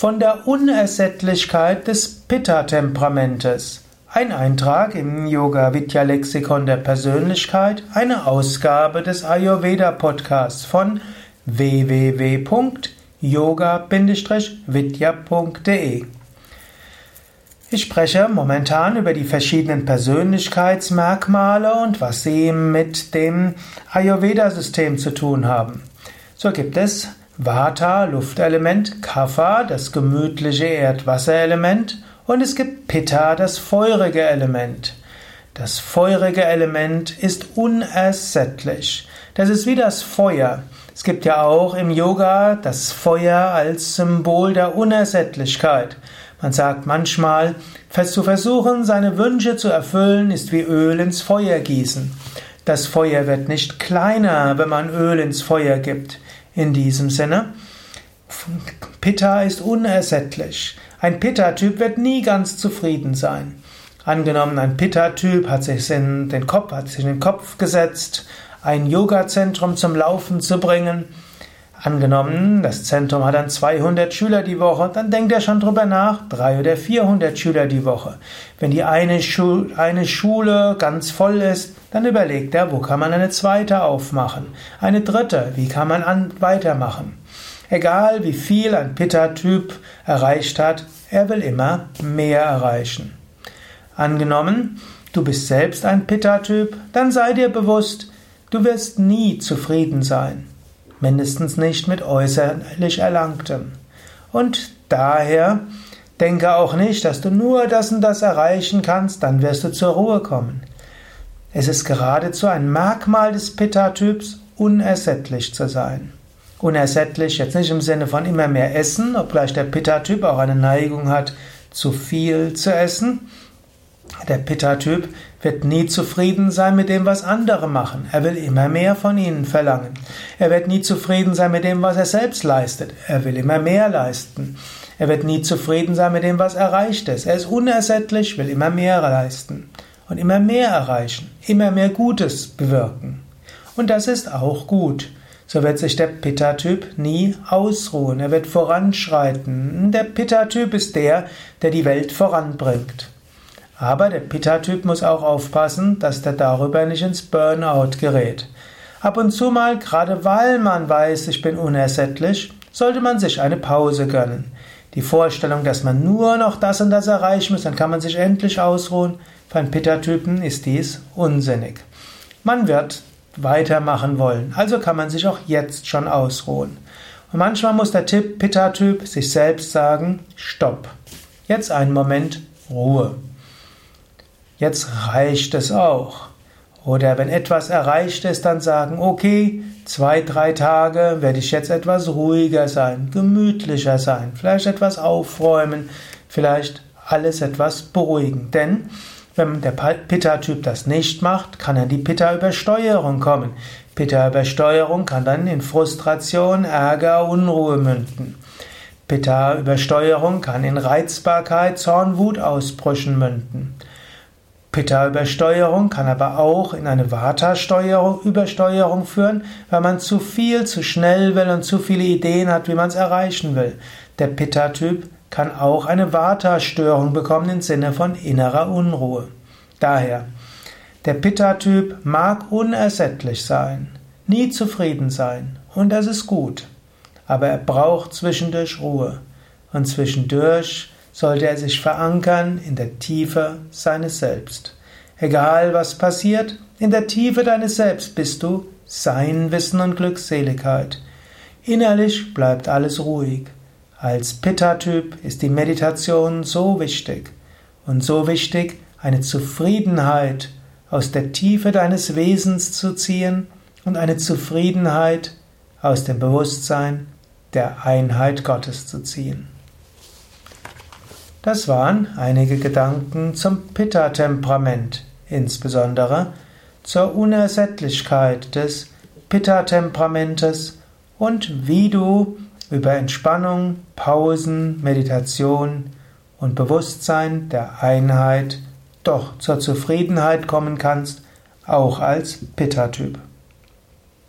Von der Unersättlichkeit des Pitta-Temperamentes. Ein Eintrag im Yoga Vidya Lexikon der Persönlichkeit, eine Ausgabe des Ayurveda Podcasts von www.yoga-vidya.de. Ich spreche momentan über die verschiedenen Persönlichkeitsmerkmale und was sie mit dem Ayurveda-System zu tun haben. So gibt es Vata, Luftelement, Kapha, das gemütliche Erdwasserelement und es gibt Pitta, das feurige Element. Das feurige Element ist unersättlich. Das ist wie das Feuer. Es gibt ja auch im Yoga das Feuer als Symbol der Unersättlichkeit. Man sagt manchmal, zu versuchen, seine Wünsche zu erfüllen, ist wie Öl ins Feuer gießen. Das Feuer wird nicht kleiner, wenn man Öl ins Feuer gibt. In diesem Sinne, Pitta ist unersättlich. Ein Pitta-Typ wird nie ganz zufrieden sein. Angenommen, ein Pitta-Typ hat sich in den Kopf, hat sich in den Kopf gesetzt, ein Yoga-Zentrum zum Laufen zu bringen. Angenommen, das Zentrum hat dann 200 Schüler die Woche, dann denkt er schon drüber nach, drei oder 400 Schüler die Woche. Wenn die eine, Schu eine Schule ganz voll ist, dann überlegt er, wo kann man eine zweite aufmachen? Eine dritte, wie kann man an weitermachen? Egal wie viel ein Pitta-Typ erreicht hat, er will immer mehr erreichen. Angenommen, du bist selbst ein Pitta-Typ, dann sei dir bewusst, du wirst nie zufrieden sein. Mindestens nicht mit äußerlich Erlangtem. Und daher denke auch nicht, dass du nur das und das erreichen kannst, dann wirst du zur Ruhe kommen. Es ist geradezu ein Merkmal des Pitta-Typs, unersättlich zu sein. Unersättlich jetzt nicht im Sinne von immer mehr essen, obgleich der Pitta-Typ auch eine Neigung hat, zu viel zu essen. Der Pitta-Typ wird nie zufrieden sein mit dem, was andere machen. Er will immer mehr von ihnen verlangen. Er wird nie zufrieden sein mit dem, was er selbst leistet. Er will immer mehr leisten. Er wird nie zufrieden sein mit dem, was erreicht ist. Er ist unersättlich, will immer mehr leisten und immer mehr erreichen, immer mehr Gutes bewirken. Und das ist auch gut. So wird sich der Pitta-Typ nie ausruhen. Er wird voranschreiten. Der Pitta-Typ ist der, der die Welt voranbringt. Aber der Pitta-Typ muss auch aufpassen, dass der darüber nicht ins Burnout gerät. Ab und zu mal, gerade weil man weiß, ich bin unersättlich, sollte man sich eine Pause gönnen. Die Vorstellung, dass man nur noch das und das erreichen muss, dann kann man sich endlich ausruhen, für einen Pitta-Typen ist dies unsinnig. Man wird weitermachen wollen, also kann man sich auch jetzt schon ausruhen. Und manchmal muss der Pitta-Typ sich selbst sagen, stopp. Jetzt einen Moment Ruhe. Jetzt reicht es auch. Oder wenn etwas erreicht ist, dann sagen, okay, zwei, drei Tage werde ich jetzt etwas ruhiger sein, gemütlicher sein, vielleicht etwas aufräumen, vielleicht alles etwas beruhigen. Denn wenn der Pitta-Typ das nicht macht, kann er die Pitta-Übersteuerung kommen. Pitta-Übersteuerung kann dann in Frustration, Ärger, Unruhe münden. Pitta-Übersteuerung kann in Reizbarkeit, Zorn, Wutausbrüchen münden. Pitta-Übersteuerung kann aber auch in eine Vata-Übersteuerung führen, weil man zu viel, zu schnell will und zu viele Ideen hat, wie man es erreichen will. Der Pitta-Typ kann auch eine Vata-Störung bekommen im Sinne von innerer Unruhe. Daher, der Pitta-Typ mag unersättlich sein, nie zufrieden sein, und das ist gut. Aber er braucht zwischendurch Ruhe. Und zwischendurch sollte er sich verankern in der Tiefe seines Selbst. Egal was passiert, in der Tiefe deines Selbst bist du sein Wissen und Glückseligkeit. Innerlich bleibt alles ruhig. Als Pitta-Typ ist die Meditation so wichtig und so wichtig, eine Zufriedenheit aus der Tiefe deines Wesens zu ziehen und eine Zufriedenheit aus dem Bewusstsein der Einheit Gottes zu ziehen. Das waren einige Gedanken zum Pitta-Temperament, insbesondere zur Unersättlichkeit des Pitta-Temperamentes und wie du über Entspannung, Pausen, Meditation und Bewusstsein der Einheit doch zur Zufriedenheit kommen kannst, auch als Pitta-Typ.